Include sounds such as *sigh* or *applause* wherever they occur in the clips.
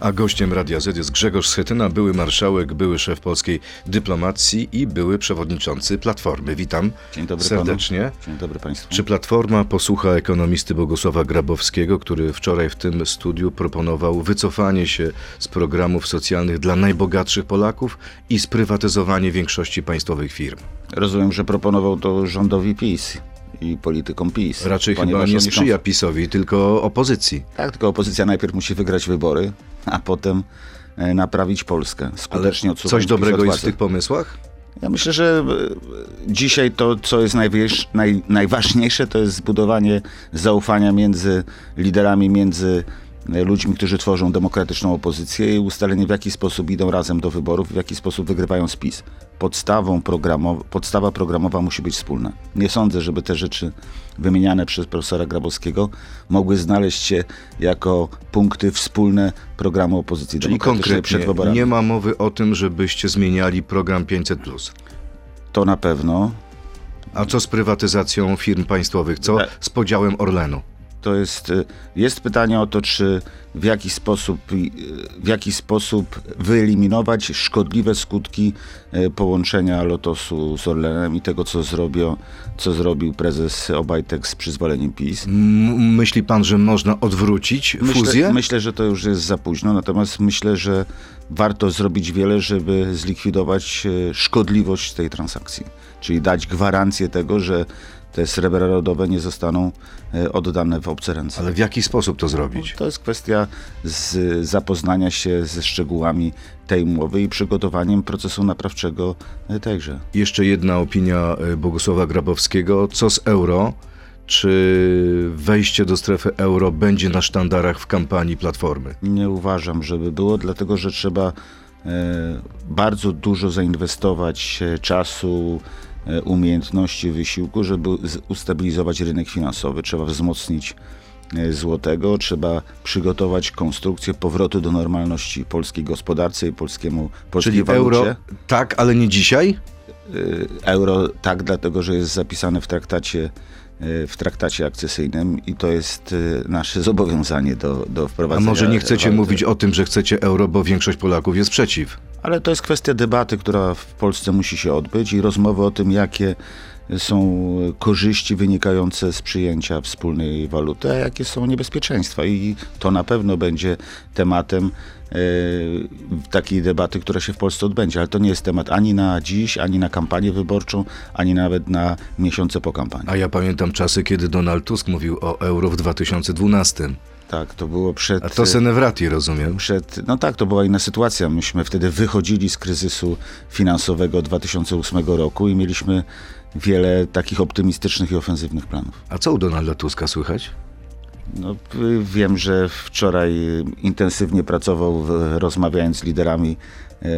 A gościem Radia Z jest Grzegorz Schetyna, były marszałek, były szef polskiej dyplomacji i były przewodniczący Platformy. Witam Dzień dobry serdecznie. Panu. Dzień dobry Państwu. Czy Platforma posłucha ekonomisty Bogusława Grabowskiego, który wczoraj w tym studiu proponował wycofanie się z programów socjalnych dla najbogatszych Polaków i sprywatyzowanie większości państwowych firm? Rozumiem, że proponował to rządowi PiS i politykom PiS. Raczej chyba nie sprzyja PiSowi, tylko opozycji. Tak, tylko opozycja najpierw musi wygrać wybory, a potem e, naprawić Polskę. Ale Skutecznie odsuwać coś dobrego jest w tych pomysłach? Ja myślę, że e, dzisiaj to, co jest naj, najważniejsze, to jest zbudowanie zaufania między liderami, między ludźmi, którzy tworzą demokratyczną opozycję i ustalenie, w jaki sposób idą razem do wyborów, w jaki sposób wygrywają spis. Podstawą programow- podstawa programowa musi być wspólna. Nie sądzę, żeby te rzeczy wymieniane przez profesora Grabowskiego mogły znaleźć się jako punkty wspólne programu opozycji Czyli demokratycznej przed wyborami. nie ma mowy o tym, żebyście zmieniali program 500+. To na pewno. A co z prywatyzacją firm państwowych? Co Tak. z podziałem Orlenu? To jest, y, jest pytanie o to, czy w jaki sposób, y, w jaki sposób wyeliminować szkodliwe skutki y, połączenia Lotosu z Orlenem i tego, co, zrobią, co zrobił prezes Obajtek z przyzwoleniem PiS. Myśli pan, że można odwrócić fuzję? Myślę, myślę, że to już jest za późno, natomiast myślę, że warto zrobić wiele, żeby zlikwidować szkodliwość tej transakcji. Czyli dać gwarancję tego, że te srebra rodowe nie zostaną e, oddane w obce ręce. Ale w jaki sposób to zrobić? To jest kwestia zapoznania się ze szczegółami tej umowy i przygotowaniem procesu naprawczego e, tejże. Jeszcze jedna opinia y, Bogusława Grabowskiego. Co z euro? Czy wejście do strefy euro będzie na sztandarach w kampanii Platformy? Nie uważam, żeby było, dlatego że trzeba e, bardzo dużo zainwestować e, czasu, e, umiejętności, wysiłku, żeby ustabilizować rynek finansowy. Trzeba wzmocnić e, złotego, trzeba przygotować konstrukcję powrotu do normalności polskiej gospodarce i polskiemu polskiej Czyli walucie. euro tak, ale nie dzisiaj? Y, euro tak, dlatego że jest zapisane w traktacie, w traktacie akcesyjnym i to jest y, nasze zobowiązanie do, do A wprowadzenia. może nie chcecie waluty. mówić o tym, że chcecie euro, bo większość Polaków jest przeciw? Ale to jest kwestia debaty, która w Polsce musi się odbyć i rozmowy o tym, jakie są korzyści wynikające z przyjęcia wspólnej waluty, a jakie są niebezpieczeństwa. I to na pewno będzie tematem takiej debaty, która się w Polsce odbędzie. Ale to nie jest temat ani na dziś, ani na kampanię wyborczą, ani nawet na miesiące po kampanii. A ja pamiętam czasy, kiedy Donald Tusk mówił o euro w 2012. Tak, to było przed... A to Senewrati, rozumiem. przed, no tak, to była inna sytuacja. Myśmy wtedy wychodzili z kryzysu finansowego 2008 roku i mieliśmy wiele takich optymistycznych i ofensywnych planów. A co u Donalda Tuska słychać? No, wiem, że wczoraj intensywnie pracował, rozmawiając z liderami e,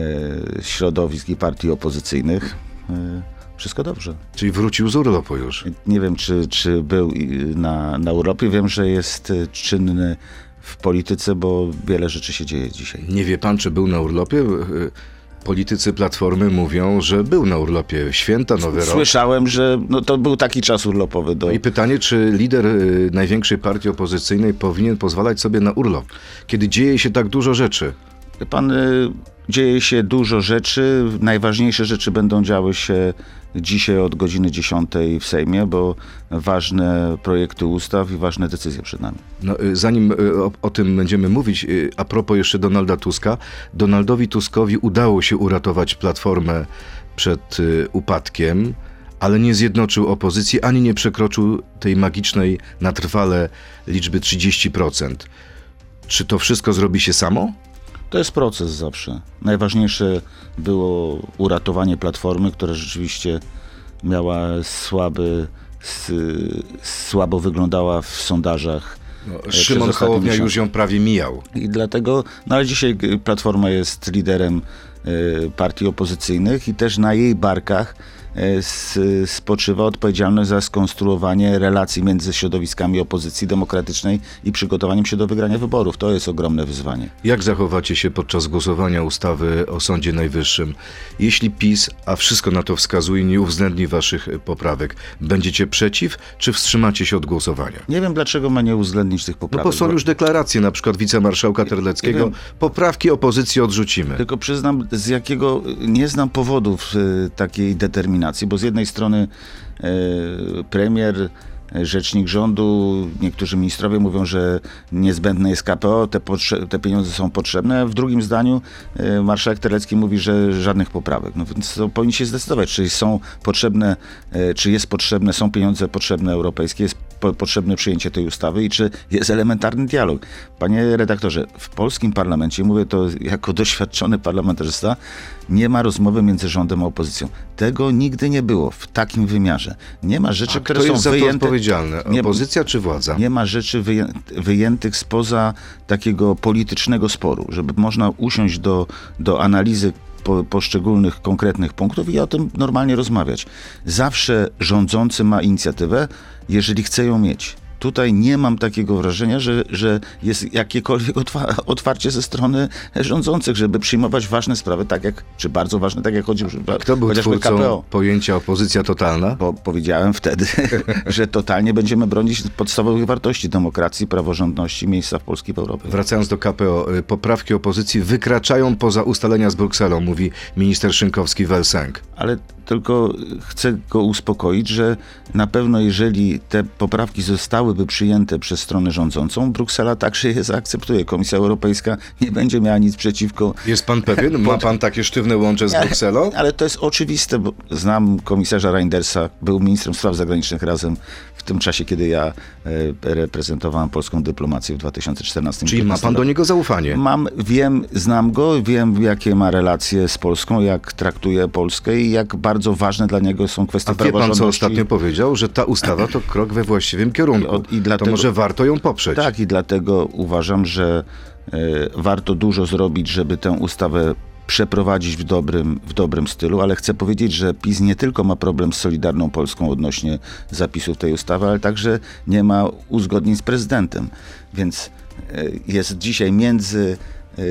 środowisk i partii opozycyjnych. E, wszystko dobrze. Czyli wrócił z urlopu już. Nie wiem, czy, czy był na, na urlopie. Wiem, że jest czynny w polityce, bo wiele rzeczy się dzieje dzisiaj. Nie wie pan, czy był na urlopie? Politycy Platformy mówią, że był na urlopie. Święta, Nowy Rok. Słyszałem, że no, to był taki czas urlopowy do, i pytanie, czy lider y, największej partii opozycyjnej powinien pozwalać sobie na urlop, kiedy dzieje się tak dużo rzeczy? Pan, y, dzieje się dużo rzeczy. Najważniejsze rzeczy będą działy się dzisiaj od godziny 10 w Sejmie, bo ważne projekty ustaw i ważne decyzje przed nami. No, y, zanim y, o, o tym będziemy mówić, a propos jeszcze Donalda Tuska, Donaldowi Tuskowi udało się uratować Platformę przed upadkiem, ale nie zjednoczył opozycji, ani nie przekroczył tej magicznej na trwale liczby 30%. Czy to wszystko zrobi się samo? To jest proces zawsze. Najważniejsze było uratowanie Platformy, która rzeczywiście miała słaby, słabo wyglądała w sondażach. No, przez Szymon Hołownia już ją prawie mijał. I dlatego, no ale dzisiaj y, Platforma jest liderem y, partii opozycyjnych i też na jej barkach e, spoczywa odpowiedzialność za skonstruowanie relacji między środowiskami opozycji demokratycznej i przygotowaniem się do wygrania wyborów. To jest ogromne wyzwanie. Jak zachowacie się podczas głosowania ustawy o Sądzie Najwyższym? Jeśli PiS, a wszystko na to wskazuje, nie uwzględni waszych poprawek, będziecie przeciw, czy wstrzymacie się od głosowania? Nie wiem, dlaczego ma nie uwzględnić tych No poprawek. bo są już deklaracje, na przykład wicemarszałka Terleckiego, wiem. poprawki opozycji odrzucimy. Tylko przyznam, z jakiego nie znam powodów e, takiej determinacji, bo z jednej strony e, premier, e, rzecznik rządu, niektórzy ministrowie mówią, że niezbędne jest KPO, te, te pieniądze są potrzebne, w drugim zdaniu e, marszałek Terlecki mówi, że żadnych poprawek. No więc to powinni się zdecydować, czy są potrzebne, czy jest potrzebne, są pieniądze potrzebne europejskie, jest po, potrzebne przyjęcie tej ustawy i czy jest elementarny dialog. Panie redaktorze, w polskim parlamencie, mówię to jako doświadczony parlamentarzysta, nie ma rozmowy między rządem a opozycją. Tego nigdy nie było w takim wymiarze. Nie ma rzeczy, A które kto są za to wyjęte. odpowiedzialny? Nie- Opozycja czy władza? Nie ma rzeczy wyję- wyjętych spoza takiego politycznego sporu, żeby można usiąść do, do analizy po, poszczególnych konkretnych punktów i o tym normalnie rozmawiać. Zawsze rządzący ma inicjatywę, jeżeli chce ją mieć. Tutaj nie mam takiego wrażenia, że, że jest jakiekolwiek otwa- otwarcie ze strony rządzących, żeby przyjmować ważne sprawy, tak jak, czy bardzo ważne, tak jak chodzi Kto był twórcą KPO pojęcia opozycja totalna? bo powiedziałem wtedy, *laughs* że totalnie będziemy bronić podstawowych wartości demokracji, praworządności, miejsca w Polski w Europie. Wracając do KPO, y, poprawki opozycji wykraczają poza ustalenia z Brukselą, mówi minister Szynkowski-Welsenk. Ale tylko chcę go uspokoić, że na pewno jeżeli te poprawki zostałyby przyjęte przez stronę rządzącą, Bruksela także je zaakceptuje. Komisja Europejska nie będzie miała nic przeciwko. Jest pan pewien? Ma *laughs* pan takie sztywne łącze z Brukselą? Ale to jest oczywiste, bo znam komisarza Reindersa, był ministrem spraw zagranicznych razem tym czasie, kiedy ja e, reprezentowałem polską dyplomację w 2014 Czyli ma pan do niego zaufanie? Mam, wiem, znam go, wiem jakie ma relacje z Polską, jak traktuje Polskę i jak bardzo ważne dla niego są kwestie A wie pan, co ostatnio powiedział? Że ta ustawa to krok we właściwym kierunku. I i To dlatego- może warto ją poprzeć. Tak, i dlatego uważam, że e, warto dużo zrobić, żeby tę ustawę przeprowadzić w dobrym, w dobrym stylu, ale chcę powiedzieć, że PiS nie tylko ma problem z Solidarną Polską odnośnie zapisów tej ustawy, ale także nie ma uzgodnień z prezydentem. Więc e, jest dzisiaj między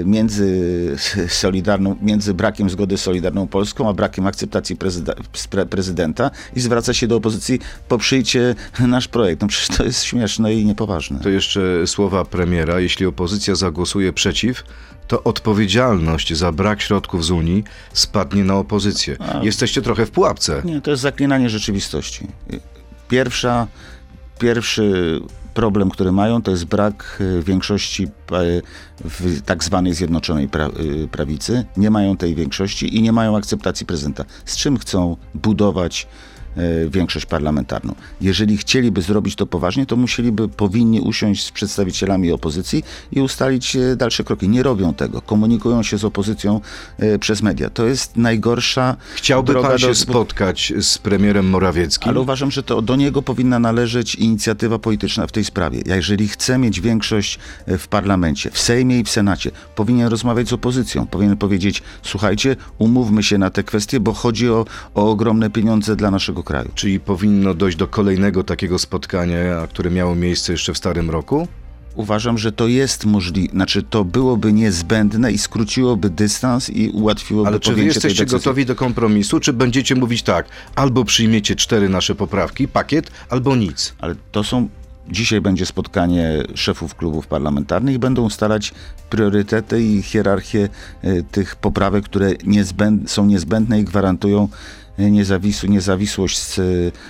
między Solidarną, między brakiem zgody z Solidarną Polską, a brakiem akceptacji prezyda, pre- prezydenta i zwraca się do opozycji, poprzyjcie nasz projekt. No przecież to jest śmieszne i niepoważne. To jeszcze słowa premiera. Jeśli opozycja zagłosuje przeciw, to odpowiedzialność za brak środków z Unii spadnie na opozycję. A. Jesteście trochę w pułapce. Nie, to jest zaklinanie rzeczywistości. Pierwsza, pierwszy problem, który mają, to jest brak y, większości y, w tak zwanej Zjednoczonej y, Prawicy. Nie mają tej większości i nie mają akceptacji prezydenta. Z czym chcą budować większość parlamentarną? Jeżeli chcieliby zrobić to poważnie, to musieliby, powinni usiąść z przedstawicielami opozycji i ustalić y, dalsze kroki. Nie robią tego. Komunikują się z opozycją y, przez media. To jest najgorsza Chciałby pan się do- spotkać z premierem Morawieckim? ale uważam, że to do niego powinna należeć inicjatywa polityczna w tej sprawie. Ja Jeżeli chce mieć większość e, w parlamencie, w Sejmie i w Senacie, powinien rozmawiać z opozycją. Powinien powiedzieć, słuchajcie, umówmy się na te kwestie, bo chodzi o, o ogromne pieniądze dla naszego kraju. Czyli powinno dojść do kolejnego takiego spotkania, które miało miejsce jeszcze w starym roku? Uważam, że to jest możliwe, znaczy to byłoby niezbędne i skróciłoby dystans i ułatwiłoby Ale czy wy jesteście gotowi do kompromisu, czy będziecie mówić tak, albo przyjmiecie cztery nasze poprawki, pakiet, albo nic? Ale to są. Dzisiaj będzie spotkanie szefów klubów parlamentarnych będą ustalać priorytety i hierarchię e, tych poprawek, które niezbęd, są niezbędne i gwarantują niezawisłość e,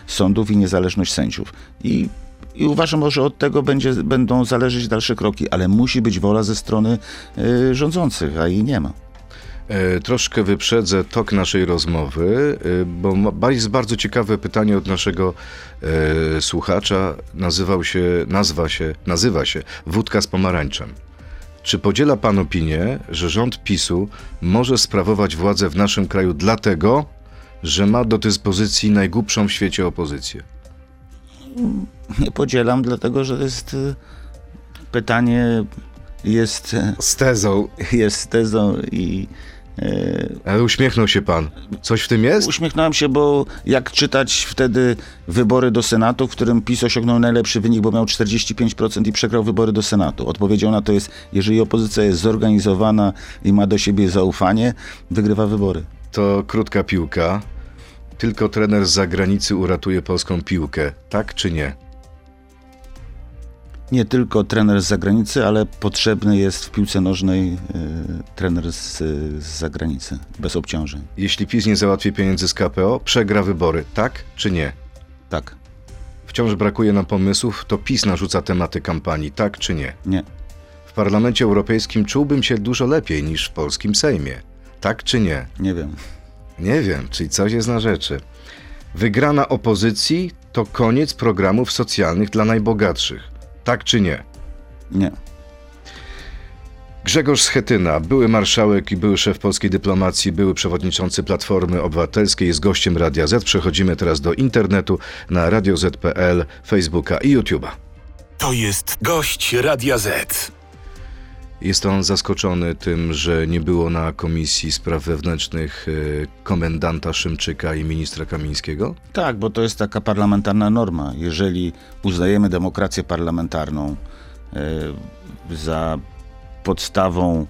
sądów i niezależność sędziów. I, I uważam, że od tego będzie, będą zależeć dalsze kroki, ale musi być wola ze strony e, rządzących, a jej nie ma. E, troszkę wyprzedzę tok naszej rozmowy, e, bo jest bardzo ciekawe pytanie od naszego e, słuchacza. Nazywał się, nazwa się, nazywa się Wódka z pomarańczem. Czy podziela pan opinię, że rząd PiSu może sprawować władzę w naszym kraju dlatego, że ma do dyspozycji najgłupszą w świecie opozycję? Nie podzielam, dlatego że to jest e, pytanie jest. e, Z tezą. jest tezą i Ale uśmiechnął się pan. Coś w tym jest? Uśmiechnąłem się, bo jak czytać wtedy wybory do Senatu, w którym PiS osiągnął najlepszy wynik, bo miał 45% i przegrał wybory do Senatu. Odpowiedzią na to jest, jeżeli opozycja jest zorganizowana i ma do siebie zaufanie, wygrywa wybory. To krótka piłka. Tylko trener z zagranicy uratuje polską piłkę. Tak czy nie? Nie tylko trener z zagranicy, ale potrzebny jest w piłce nożnej y, trener z, z zagranicy, bez obciążeń. Jeśli PiS nie załatwi pieniędzy z KPO, przegra wybory. Tak czy nie? Tak, Wciąż brakuje nam pomysłów, to PiS narzuca tematy kampanii. Tak czy nie? nie, W Parlamencie Europejskim czułbym się dużo lepiej niż w polskim Sejmie. Tak czy nie? nie wiem. Nie wiem, czyli coś jest na rzeczy. Wygrana opozycji to koniec programów socjalnych dla najbogatszych. Tak czy nie? Nie. Grzegorz Schetyna, były marszałek i były szef polskiej dyplomacji, były przewodniczący Platformy Obywatelskiej, jest gościem Radia Z. Przechodzimy teraz do internetu na radioz.pl, Facebooka i YouTube'a. To jest gość Radia Z. Jest on zaskoczony tym, że nie było na Komisji Spraw Wewnętrznych e, komendanta Szymczyka i ministra Kamińskiego? Tak, bo to jest taka parlamentarna norma. Jeżeli uznajemy demokrację parlamentarną e, za podstawą,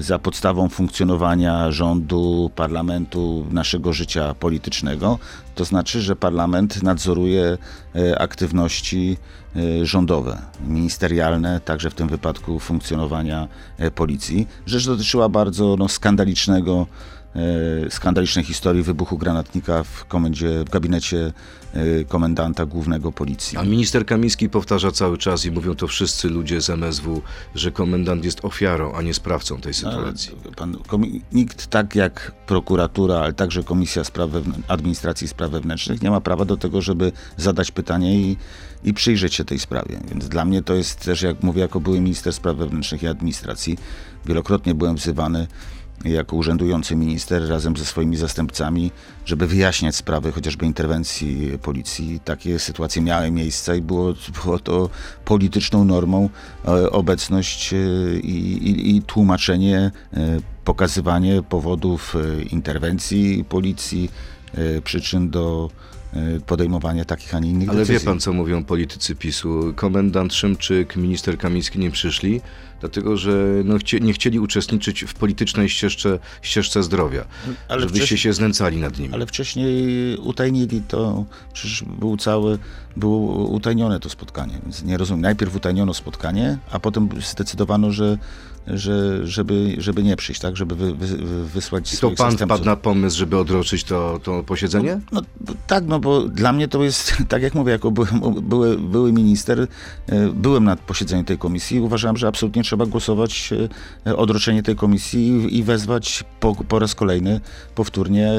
za podstawą funkcjonowania rządu, parlamentu, naszego życia politycznego, to znaczy, że parlament nadzoruje e, aktywności e, rządowe, ministerialne, także w tym wypadku funkcjonowania e, policji. Rzecz dotyczyła bardzo no, skandalicznego e, skandalicznej historii wybuchu granatnika w komendzie, w gabinecie e, komendanta głównego policji. A minister Kamiński powtarza cały czas i mówią to wszyscy ludzie z MSW, że komendant jest ofiarą, a nie sprawcą tej sytuacji. Ale, Pan, nikt tak jak prokuratura, ale także Komisja Spraw Administracji Spraw Wewnętrznych nie ma prawa do tego, żeby zadać pytanie i, i przyjrzeć się tej sprawie. Więc dla mnie to jest też, jak mówię, jako były minister spraw wewnętrznych i administracji, wielokrotnie byłem wzywany jako urzędujący minister razem ze swoimi zastępcami, żeby wyjaśniać sprawy chociażby interwencji policji. Takie sytuacje miały miejsce i było, było to polityczną normą e, obecność e, i, i, i tłumaczenie, e, pokazywanie powodów e, interwencji policji, przyczyn do podejmowania takich, a nie innych Ale wie decyzji. pan, co mówią politycy PiSu? Komendant Szymczyk, minister Kamiński nie przyszli, dlatego że no, chcie, nie chcieli uczestniczyć w politycznej ścieżce, ścieżce zdrowia. Ale żebyście wcześniej- się znęcali nad nimi. Ale wcześniej utajnili to, przecież był cały, było utajnione to spotkanie, więc nie rozumiem. Najpierw utajniono spotkanie, a potem zdecydowano, że, że żeby, żeby nie przyjść, tak, żeby wy, wy, wy- wysłać I to pan zastępców. wpadł na pomysł, żeby odroczyć to, to posiedzenie? No, b- tak, no bo dla mnie to jest, *laughs* tak jak mówię, jako były, były, były minister, e, byłem na posiedzeniu tej komisji i uważałem, że absolutnie trzeba głosować e, odroczenie tej komisji i, wezwać po, po raz kolejny powtórnie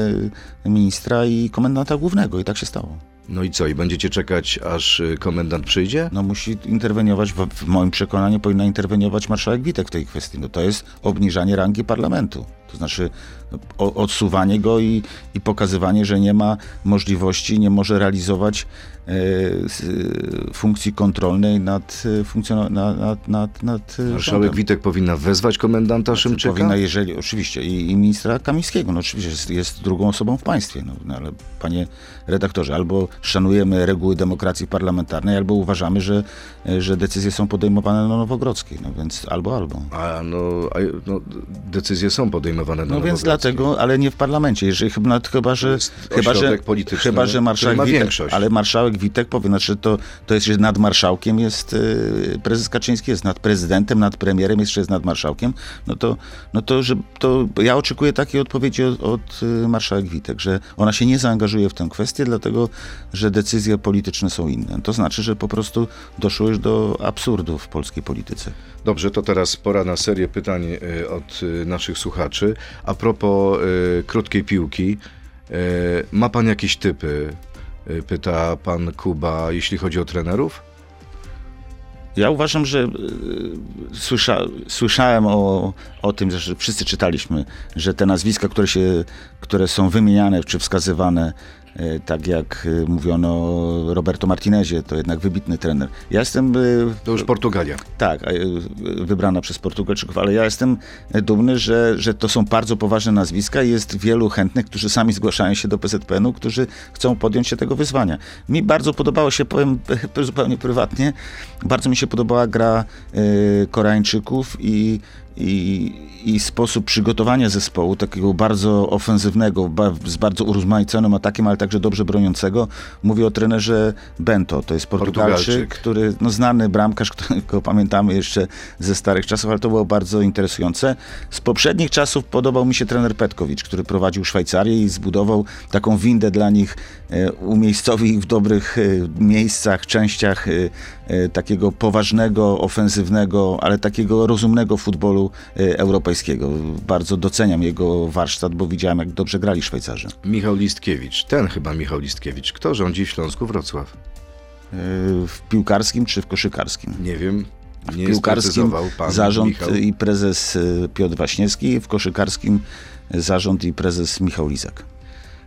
e, ministra i komendanta głównego i tak się stało. No i co, i będziecie czekać, aż komendant przyjdzie? No musi interweniować, w, w moim przekonaniu powinna interweniować marszałek Witek w tej kwestii. No to jest obniżanie rangi parlamentu. To znaczy o, odsuwanie go i, i pokazywanie, że nie ma możliwości, nie może realizować e, funkcji kontrolnej nad, e, na- nad, nad, nad e, Marszałek rządem. Witek powinna wezwać komendanta Szymczyka? Powinna, jeżeli, oczywiście, i, i ministra Kamińskiego, no oczywiście jest, jest drugą osobą w państwie, no, no, ale panie redaktorze, albo szanujemy reguły demokracji parlamentarnej, albo uważamy, że, że decyzje są podejmowane na Nowogrodzkiej, no więc albo, albo. A no, a, no, decyzje są podejmowane na No więc dlatego, ale nie w parlamencie, jeżeli chyba, chyba że chyba, że, polityczny, chyba, że marszałek ma Witek, ale marszałek Witek powie, znaczy to, to jest, że nad marszałkiem jest y, prezes Kaczyński, jest nad prezydentem, nad premierem, jeszcze jest nad marszałkiem, no to, no to, że, to ja oczekuję takiej odpowiedzi od, od y, marszałek Witek, że ona się nie zaangażuje w tę kwestię, dlatego, że decyzje polityczne są inne. To znaczy, że po prostu doszło już do absurdu w polskiej polityce. Dobrze, to teraz pora na serię pytań y, od y, naszych słuchaczy. A propos krótkiej piłki, ma pan jakieś typy? Y, Pyta pan Kuba, jeśli chodzi o trenerów? Ja uważam, że y, słysza, słyszałem o o tym, że wszyscy czytaliśmy, że te nazwiska, które, się, które są wymieniane czy wskazywane, e, tak jak e, mówiono o Roberto Martinezie, to jednak wybitny trener. Ja jestem e, To już Portugalia. tak, wybrana przez Portugalczyków, ale ja jestem dumny, że, że to są bardzo poważne nazwiska i jest wielu chętnych, którzy sami zgłaszają się do PZPN-u, którzy chcą podjąć się tego wyzwania. Mi bardzo podobało się, powiem *laughs* zupełnie prywatnie, bardzo mi się podobała gra Koreańczyków i, i, i sposób przygotowania zespołu, takiego bardzo ofensywnego, ba, z bardzo urozmaiconym atakiem, ale także dobrze broniącego. Mówię o trenerze Bento, to jest Portugalczyk, Portugalczyk. który, no znany bramkarz, *laughs* którego pamiętamy jeszcze ze starych czasów, ale to było bardzo interesujące. Z poprzednich czasów podobał mi się trener Petkowicz, który prowadził Szwajcarię i zbudował taką windę dla nich, e, umiejscowił ich w dobrych e, miejscach, częściach e, takiego poważnego, ofensywnego, ale takiego rozumnego futbolu europejskiego. Bardzo doceniam jego warsztat, bo widziałem, jak dobrze grali Szwajcarzy. Michał Listkiewicz, ten chyba Michał Listkiewicz. Kto rządzi w Śląsku Wrocław? W piłkarskim czy w koszykarskim? Nie wiem. Nie piłkarskim sprecyzował pan zarząd Michał. i prezes Piotr Waśniewski, w koszykarskim zarząd i prezes Michał Lizak.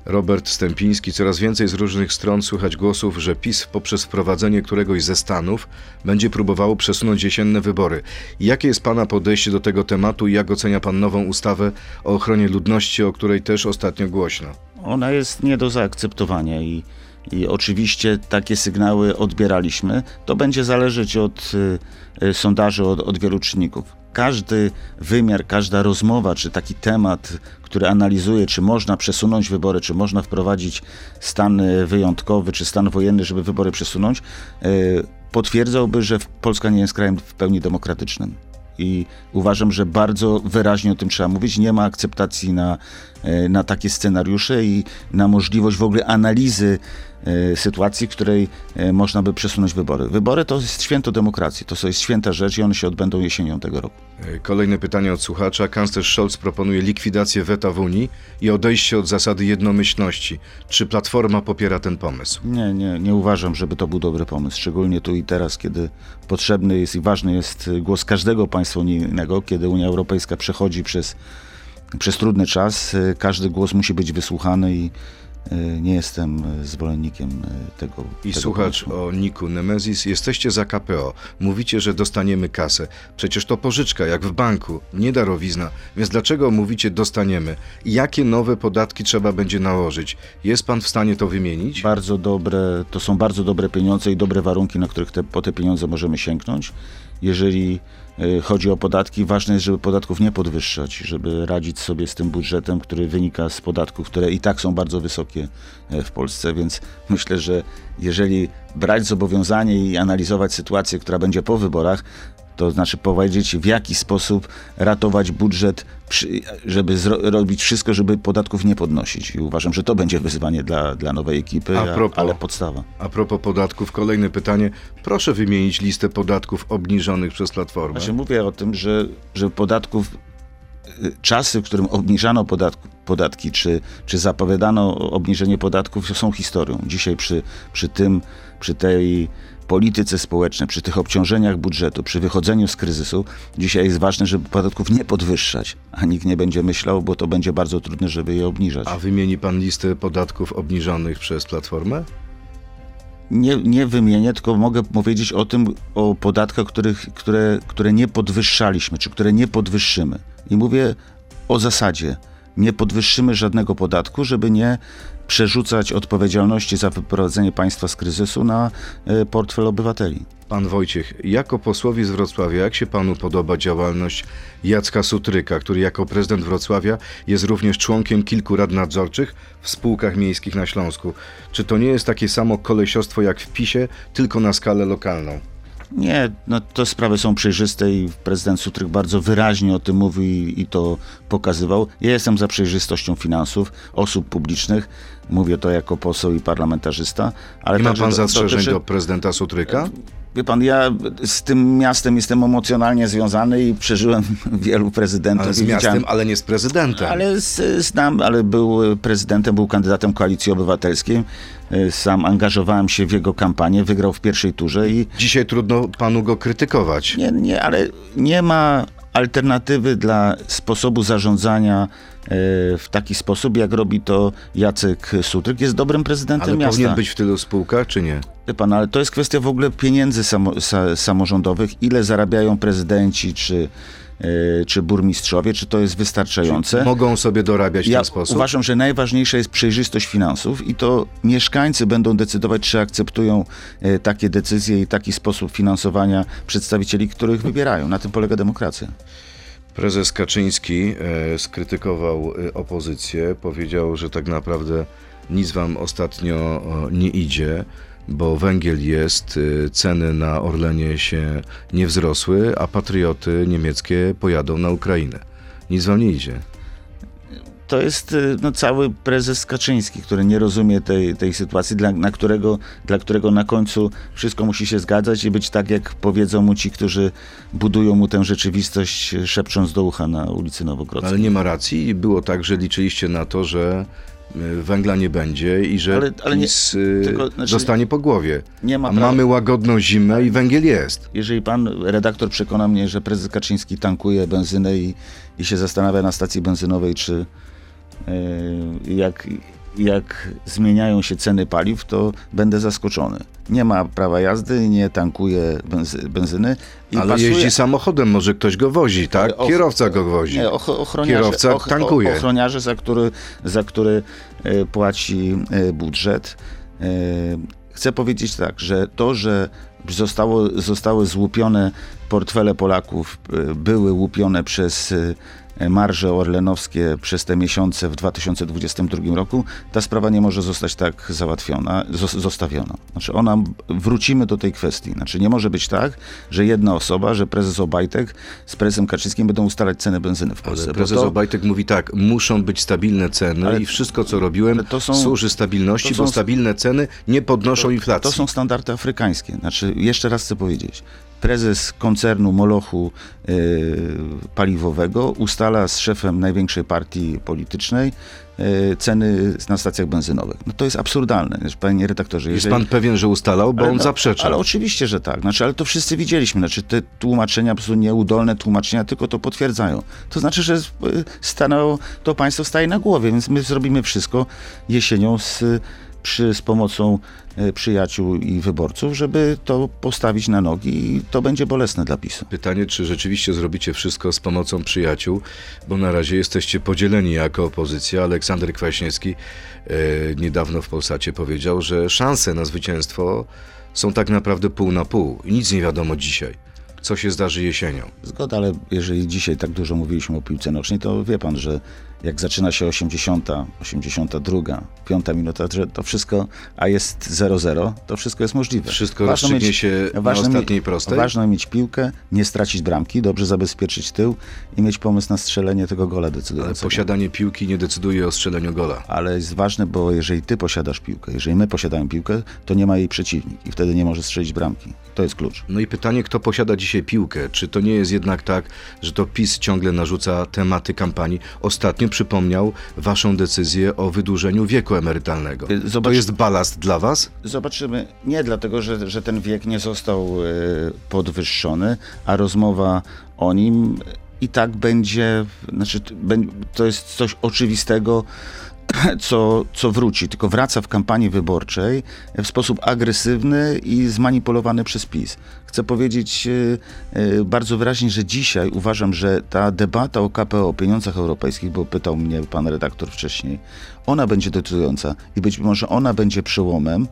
Robert Stępiński. Coraz więcej z różnych stron słychać głosów, że PiS poprzez wprowadzenie któregoś ze stanów będzie próbowało przesunąć jesienne wybory. Jakie jest Pana podejście do tego tematu i jak ocenia Pan nową ustawę o ochronie ludności, o której też ostatnio głośno? Ona jest nie do zaakceptowania i, i oczywiście takie sygnały odbieraliśmy. To będzie zależeć od y, y, sondaży, od, od wielu czynników. Każdy wymiar, każda rozmowa, czy taki temat, który analizuje, czy można przesunąć wybory, czy można wprowadzić stan y, wyjątkowy, czy stan wojenny, żeby wybory przesunąć, y, potwierdzałby, że Polska nie jest krajem w pełni demokratycznym. I uważam, że bardzo wyraźnie o tym trzeba mówić. Nie ma akceptacji na, e, na takie scenariusze i na możliwość w ogóle analizy e, sytuacji, w której e, można by przesunąć wybory. Wybory to jest święto demokracji, to jest święta rzecz i one się odbędą jesienią tego roku. E, Kolejne pytanie od słuchacza. Kanclerz Scholz proponuje likwidację weta w Unii i odejście od zasady jednomyślności. Czy Platforma popiera ten pomysł? Nie, nie, nie uważam, żeby to był dobry pomysł, szczególnie tu i teraz, kiedy potrzebny jest i ważny jest głos każdego państwa unijnego, kiedy Unia Europejska przechodzi przez, przez trudny czas. e, Każdy głos musi być wysłuchany i e, nie jestem e, zwolennikiem e, tego. I tego słuchacz pomysłu. o Niku Nemezis. Jesteście za KPO. Mówicie, że dostaniemy kasę. Przecież to pożyczka, jak w banku, nie darowizna. Więc dlaczego mówicie dostaniemy? Jakie nowe podatki trzeba będzie nałożyć? Jest pan w stanie to wymienić? Bardzo dobre, to są bardzo dobre pieniądze i dobre warunki, na których te, po te pieniądze możemy sięgnąć. Jeżeli e, chodzi o podatki, ważne jest, żeby podatków nie podwyższać, żeby radzić sobie z tym budżetem, który wynika z podatków, które i tak są bardzo wysokie e, w Polsce, więc myślę, że jeżeli brać zobowiązanie i analizować sytuację, która będzie po wyborach, to znaczy powiedzieć, w jaki sposób ratować budżet, żeby robić wszystko, żeby podatków nie podnosić. I uważam, że to będzie wyzwanie dla, dla nowej ekipy, A a propos- ale podstawa. A propos podatków, kolejne pytanie. Proszę wymienić listę podatków obniżonych przez Platformę. Znaczy mówię o tym, że, że podatków, y, czasy, w którym obniżano podatku, podatki, czy, czy zapowiadano obniżenie podatków, są historią. Dzisiaj przy, przy tym, przy tej polityce społecznej, przy tych obciążeniach budżetu, przy wychodzeniu z kryzysu, dzisiaj jest ważne, żeby podatków nie podwyższać, a nikt nie będzie myślał, bo to będzie bardzo trudne, żeby je obniżać. A wymieni pan listę podatków obniżonych przez Platformę? nie, nie wymienię, tylko mogę powiedzieć o tym, o podatkach, których, które, które nie podwyższaliśmy, czy które nie podwyższymy. I mówię o zasadzie. Nie podwyższymy żadnego podatku, żeby nie przerzucać odpowiedzialności za wyprowadzenie państwa z kryzysu na e, portfel obywateli. Pan Wojciech, jako posłowi z Wrocławia, jak się panu podoba działalność Jacka Sutryka, który jako prezydent Wrocławia jest również członkiem kilku rad nadzorczych w spółkach miejskich na Śląsku? Czy to nie jest takie samo kolesiostwo jak w PiSie, tylko na skalę lokalną? Nie, no to sprawy są przejrzyste i prezydent Sutryk bardzo wyraźnie o tym mówił i, i to pokazywał. Ja jestem za przejrzystością finansów osób publicznych. Mówię to jako poseł i parlamentarzysta. Ale Nie ma także pan zastrzeżeń dotyczy- do prezydenta Sutryka? Wie pan, ja z tym miastem jestem emocjonalnie związany i przeżyłem *laughs* wielu prezydentów. Ale z miastem, ale nie z prezydentem. ale z, znam, ale był prezydentem, był kandydatem Koalicji Obywatelskiej. Y, Sam angażowałem się w jego kampanię, wygrał w pierwszej turze i Dzisiaj trudno panu go krytykować. nie, nie, ale nie ma alternatywy dla sposobu zarządzania e, w taki sposób, jak robi to Jacek Sutryk. Jest dobrym prezydentem Ale miasta. powinien być w tylu spółkach, czy nie? Pan, ale to jest kwestia w ogóle pieniędzy samo, sa, samorządowych. Ile zarabiają prezydenci czy, e, czy burmistrzowie? Czy to jest wystarczające? Mogą sobie dorabiać w Ja ten sposób? uważam, że najważniejsza jest przejrzystość finansów i to mieszkańcy będą decydować, czy akceptują e, takie decyzje i taki sposób finansowania przedstawicieli, których wybierają. Na tym polega demokracja. Prezes Kaczyński e, skrytykował e, opozycję, powiedział, że tak naprawdę nic wam ostatnio nie idzie, bo węgiel jest, e, ceny na Orlenie się nie wzrosły, a patrioty niemieckie pojadą na Ukrainę. Nic wam nie idzie. To jest y, no, cały prezes Kaczyński, który nie rozumie tej, tej sytuacji, dla, na którego, dla którego na końcu wszystko musi się zgadzać i być tak, jak powiedzą mu ci, którzy budują mu tę rzeczywistość, y, szepcząc do ucha na ulicy Nowogrodzkiej. Ale nie ma racji. Było tak, że liczyliście na to, że węgla nie będzie i że Ale- ale nie- PiS e, tylko, znaczy- dostanie po głowie. Nie ma A prawa- mamy łagodną zimę i węgiel jest. Jeżeli pan redaktor przekona mnie, że prezes Kaczyński tankuje benzynę i, i się zastanawia na stacji benzynowej, czy yy, jak, jak zmieniają się ceny paliw, to będę zaskoczony. Nie ma prawa jazdy, nie tankuje benzy, benzyny. I Ale pasuje- jeździ samochodem, może ktoś go wozi, tak? Och- Kierowca go wozi. Nie, och, ochroniarze, Kierowca tankuje. ochroniarze, za który, za który e, płaci e, budżet. E, chcę powiedzieć tak, że to, że zostało, zostały złupione portfele Polaków, były łupione przez marże orlenowskie przez te miesiące w 2022 roku, ta sprawa nie może zostać tak załatwiona, zos- zostawiona. Znaczy ona, wrócimy do tej kwestii. Znaczy nie może być tak, że jedna osoba, że prezes Obajtek z prezesem Kaczyńskim będą ustalać cenę benzyny w Polsce. Ale prezes to- Obajtek mówi tak, muszą być stabilne ceny Ale- i wszystko, co robiłem, to są- służy stabilności, to są- bo stabilne ceny nie podnoszą inflacji. To są standardy afrykańskie. Znaczy, jeszcze raz chcę powiedzieć. Prezes koncernu Molochu yy, paliwowego ustala z szefem największej partii politycznej yy, ceny na stacjach benzynowych. No to jest absurdalne, panie redaktorze. Jest jeżeli- pan pewien, że ustalał, bo Ale on no, zaprzecza. Ale oczywiście, że tak. Znaczy, ale to wszyscy widzieliśmy. Znaczy, te tłumaczenia, po prostu nieudolne tłumaczenia tylko to potwierdzają. To znaczy, że y, stanęło, to państwo staje na głowie, więc my zrobimy wszystko jesienią z, przy, z pomocą y, przyjaciół i wyborców, żeby to postawić na nogi i to będzie bolesne dla PiSu. Pytanie, czy rzeczywiście zrobicie wszystko z pomocą przyjaciół, bo na razie jesteście podzieleni jako opozycja. Aleksander Kwaśniewski e, niedawno w Polsacie powiedział, że szanse na zwycięstwo są tak naprawdę pół na pół i nic nie wiadomo dzisiaj, co się zdarzy jesienią. Zgoda, ale jeżeli dzisiaj tak dużo mówiliśmy o piłce nocznej, to wie pan, że jak zaczyna się 80, 82, 5 minuta, że to wszystko, a jest 0-0, to wszystko jest możliwe. Wszystko rozstrzygnie się na ważne ostatniej mieć- prostej? Ważne mieć piłkę, nie stracić bramki, dobrze zabezpieczyć tył i mieć pomysł na strzelenie tego gola Ale decydującego. posiadanie piłki nie decyduje o strzeleniu gola. Ale jest ważne, bo jeżeli ty posiadasz piłkę, jeżeli my posiadamy piłkę, to nie ma jej przeciwnik i wtedy nie może strzelić bramki. To jest klucz. No i pytanie, kto posiada dzisiaj piłkę? Czy to nie jest jednak tak, że to PiS ciągle narzuca tematy kampanii? Ostatnio przypomniał waszą decyzję o wydłużeniu wieku emerytalnego. Y, To zobacz- jest balast dla was? Zobaczymy. Nie dlatego, że, że ten wiek nie został e, podwyższony, a rozmowa o nim i tak będzie, znaczy to jest coś oczywistego, *laughs* co, co wróci, tylko wraca w kampanii wyborczej w sposób agresywny i zmanipulowany przez PiS. Chcę powiedzieć e, e, bardzo wyraźnie, że dzisiaj uważam, że ta debata o KPO, o pieniądzach europejskich, bo pytał mnie pan redaktor wcześniej, ona będzie decydująca i być może ona będzie przełomem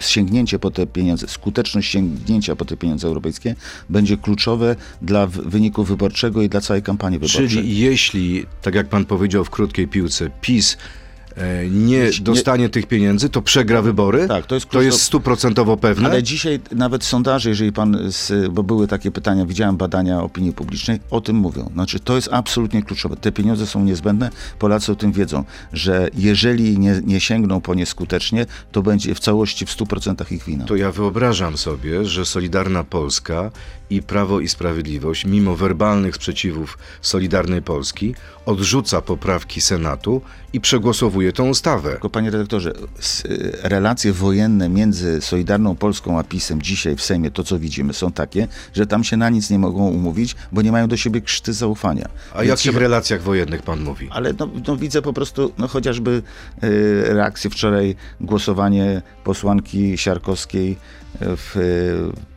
sięgnięcie po te pieniądze, skuteczność sięgnięcia po te pieniądze europejskie będzie kluczowe dla wyniku wyborczego i dla całej kampanii wyborczej. Czyli jeśli, tak jak pan powiedział w krótkiej piłce, PiS e, nie Nie- dostanie tych pieniędzy, to przegra wybory? Tak, to jest To kluczowe. jest stuprocentowo pewne? Ale dzisiaj nawet sondaże, jeżeli pan, z, bo były takie pytania, widziałem badania opinii publicznej, o tym mówią. Znaczy, to jest absolutnie kluczowe. Te pieniądze są niezbędne, Polacy o tym wiedzą, że jeżeli nie, nie sięgną po nie skutecznie, to będzie w całości w 100% ich wina. To ja wyobrażam sobie, że Solidarna Polska i Prawo i Sprawiedliwość, mimo werbalnych sprzeciwów Solidarnej Polski, odrzuca poprawki Senatu i przegłosowuje tą ustawę. Tylko panie redaktorze, y, relacje wojenne między Solidarną Polską a PiSem dzisiaj w Sejmie, to co widzimy, są takie, że tam się na nic nie mogą umówić, bo nie mają do siebie krzty zaufania. A Więc jakich trzeba- relacjach wojennych pan mówi? Ale no, no widzę po prostu no chociażby y, reakcję wczoraj, głosowanie posłanki Siarkowskiej w,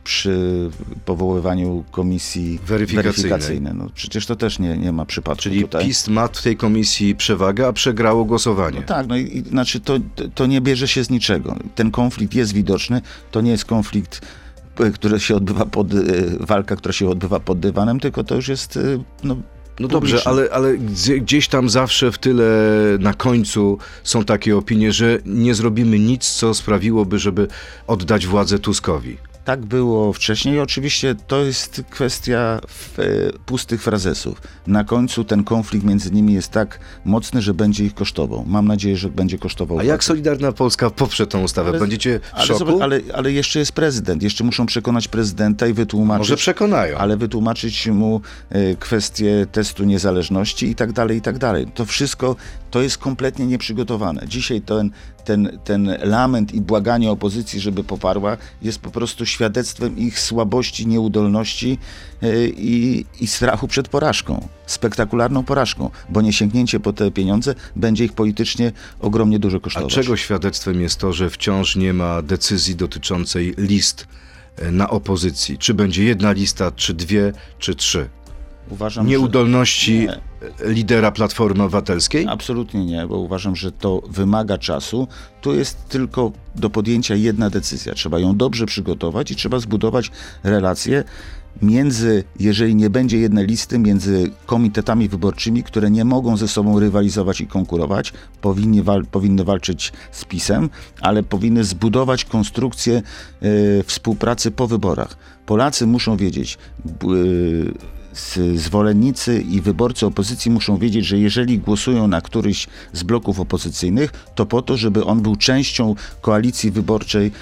przy powoływaniu komisji Weryfikacyjnej. weryfikacyjnej. No, przecież to też nie, nie ma przypadku Czyli tutaj. PiS ma w tej komisji przewagę, a przegrało głosowanie. No tak, no i, i znaczy to, to nie bierze się z niczego. Ten konflikt jest widoczny, to nie jest konflikt, y, który się odbywa pod, y, walka, która się odbywa pod dywanem, tylko to już jest, y, no, No dobrze, ale, ale gdzie- gdzieś tam zawsze w tyle na końcu są takie opinie, że nie zrobimy nic, co sprawiłoby, żeby oddać władzę Tuskowi. Tak było wcześniej. Oczywiście to jest kwestia e, pustych frazesów. Na końcu ten konflikt między nimi jest tak mocny, że będzie ich kosztował. Mam nadzieję, że będzie kosztował. A jak Solidarna Polska poprze tą ustawę? Ale- Będziecie w ale, szoku? ale, ale jeszcze jest prezydent. Jeszcze muszą przekonać prezydenta i wytłumaczyć. Może przekonają. ale wytłumaczyć mu e, kwestię testu niezależności i tak dalej, i tak dalej. To wszystko to jest kompletnie nieprzygotowane. Dzisiaj ten, ten, ten lament i błaganie opozycji, żeby poparła, jest po prostu świadectwem ich słabości, nieudolności e, i, i strachu przed porażką. Spektakularną porażką, bo niesięgnięcie po te pieniądze będzie ich politycznie ogromnie dużo A kosztować. czego świadectwem jest to, że wciąż nie ma decyzji dotyczącej list e, na opozycji? Czy będzie jedna lista, czy dwie, czy trzy? Uważam, Nieudolności Nie. lidera Platformy Obywatelskiej? Absolutnie nie, bo uważam, że to wymaga czasu. Tu jest tylko do podjęcia jedna decyzja. Trzeba ją dobrze przygotować i trzeba zbudować relacje między, jeżeli nie będzie jednej listy, między komitetami wyborczymi, które nie mogą ze sobą rywalizować i konkurować, powinni wal, powinny walczyć z PiSem, ale powinny zbudować konstrukcję e, współpracy po wyborach. Polacy muszą wiedzieć, z- zwolennicy i wyborcy opozycji muszą wiedzieć, że jeżeli głosują na któryś z bloków opozycyjnych, to po to, żeby on był częścią koalicji wyborczej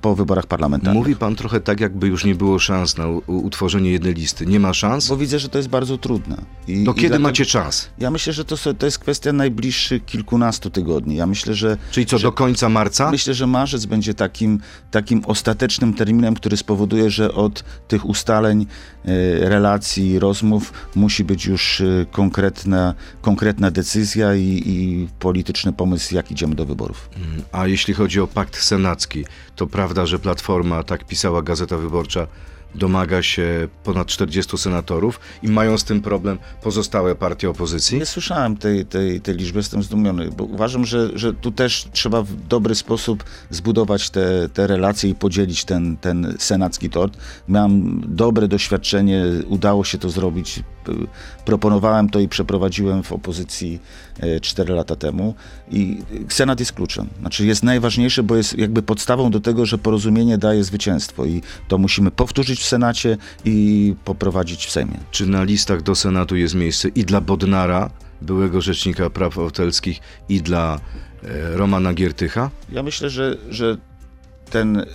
po wyborach parlamentarnych. Mówi pan trochę tak, jakby już nie było szans na utworzenie jednej listy. Nie ma szans? Bo widzę, że to jest bardzo trudne. I, To i kiedy dlatego- macie czas? Ja myślę, że to, to jest kwestia najbliższych kilkunastu tygodni. Ja myślę, że Czyli co, że- do końca marca? Myślę, że marzec będzie takim, takim ostatecznym terminem, który spowoduje, że od tych ustaleń, e, relacji, rozmów musi być już e, konkretna, konkretna decyzja i, i polityczny pomysł, jak idziemy do wyborów. A jeśli chodzi o pakt senacki, to prawda, że Platforma, tak pisała Gazeta Wyborcza, domaga się ponad 40 senatorów i mają z tym problem pozostałe partie opozycji? Nie słyszałem tej, tej, tej liczby, jestem zdumiony, bo uważam, że, że tu też trzeba w dobry sposób zbudować te, te relacje i podzielić ten, ten senacki tort. Miałem dobre doświadczenie, udało się to zrobić. Proponowałem to i przeprowadziłem w opozycji 4 lata temu i Senat jest kluczem. Znaczy jest najważniejszy, bo jest jakby podstawą do tego, że porozumienie daje zwycięstwo i to musimy powtórzyć w Senacie i poprowadzić w Sejmie. Czy na listach do Senatu jest miejsce i dla Bodnara, byłego rzecznika praw obywatelskich, i dla e, Romana Giertycha? Ja myślę, że, że ten,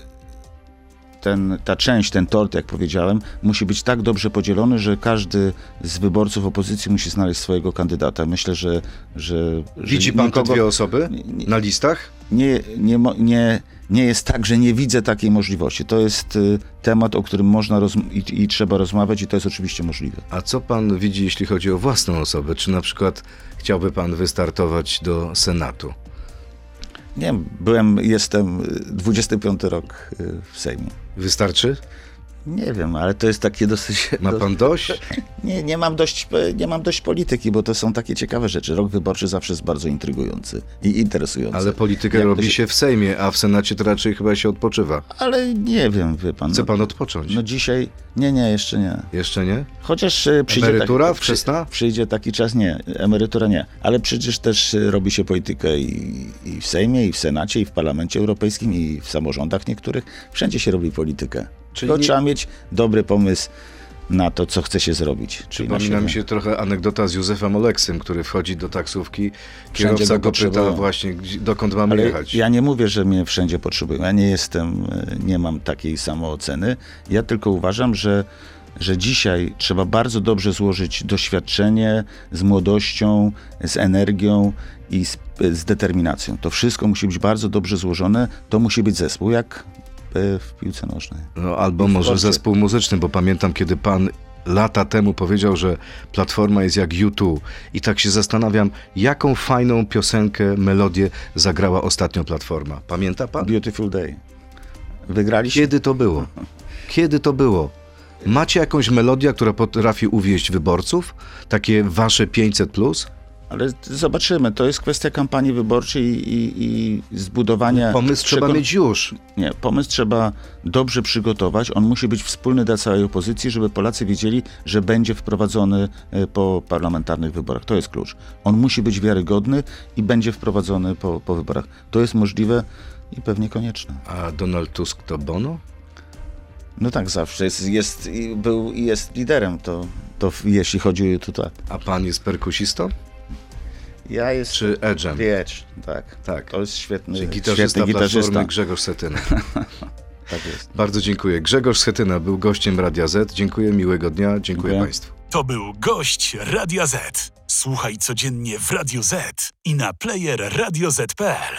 ten, ta część, ten tort, jak powiedziałem, musi być tak dobrze podzielony, że każdy z wyborców opozycji musi znaleźć swojego kandydata. Myślę, że. że że Widzi pan te nikogo- dwie osoby na listach? Nie, nie, nie, nie jest tak, że nie widzę takiej możliwości. To jest y, temat, o którym można i, i trzeba rozmawiać, i to jest oczywiście możliwe. A co pan widzi, jeśli chodzi o własną osobę? Czy na przykład chciałby pan wystartować do Senatu? Nie wiem, byłem, jestem y, 25 rok y, w Sejmie. Wystarczy? Nie wiem, ale to jest takie dosyć. Ma pan dość? *laughs* Nie, nie, mam dość, nie mam dość polityki, bo to są takie ciekawe rzeczy. Rok wyborczy zawsze jest bardzo intrygujący i interesujący. Ale politykę Jak robi się- się w Sejmie, a w Senacie to raczej chyba się odpoczywa. Ale nie wiem, wie pan. Chce no, pan odpocząć? no dzisiaj, nie, nie, jeszcze nie. Jeszcze nie? Chociaż e, przyjdzie Emerytura taki, wczesna? Przy, przyjdzie taki czas, nie, emerytura nie. Ale przecież też e, robi się politykę i, i w Sejmie, i w Senacie, i w Parlamencie Europejskim, i w samorządach niektórych. Wszędzie się robi politykę. Czyli Tylko nie- trzeba mieć dobry pomysł na to, co chce się zrobić. Czyli na Przypomina mi się trochę anegdota z Józefem Oleksym, który wchodzi do taksówki, kierowca go go pyta właśnie, dokąd mamy Ale jechać. ja nie mówię, że mnie wszędzie potrzebują. Ja nie jestem, e, nie mam takiej samooceny. Ja tylko uważam, że, że dzisiaj trzeba bardzo dobrze złożyć doświadczenie z młodością, z energią i z y, z determinacją. To wszystko musi być bardzo dobrze złożone. To musi być zespół, jak w piłce nożnej. No, albo w może sporcie. zespół muzyczny, bo pamiętam, kiedy pan lata temu powiedział, że Platforma jest jak U2 i tak się zastanawiam, jaką fajną piosenkę, melodię zagrała ostatnio Platforma. Pamięta pan? Beautiful Day. Wygraliście? Kiedy to było? Kiedy to było? Macie jakąś melodię, która potrafi uwieść wyborców? Takie wasze 500 plus? Ale zobaczymy. To jest kwestia kampanii wyborczej i, i, i zbudowania... Pomysł trzeba mieć już. Nie, pomysł trzeba dobrze przygotować. On musi być wspólny dla całej opozycji, żeby Polacy wiedzieli, że będzie wprowadzony e, po parlamentarnych wyborach. To jest klucz. On musi być wiarygodny i będzie wprowadzony po, po wyborach. To jest możliwe i pewnie konieczne. A Donald Tusk to Bono? No tak, zawsze jest, jest i był i jest liderem, to, to jeśli chodzi o tak. A pan jest perkusistą? Ja jestem Czy edge'em? Wiecz, tak. Tak. To jest świetny, Czyli świetny gitarzysta gitarzysta. Platformy Grzegorz Setyna. *laughs* Tak jest. Bardzo dziękuję. Grzegorz Schetyna był gościem Radia Z. Dziękuję, miłego dnia. Dziękuję, Dziękuję. Państwu. To był gość Radia Z. Słuchaj codziennie w Radio Z i na player radioz.pl.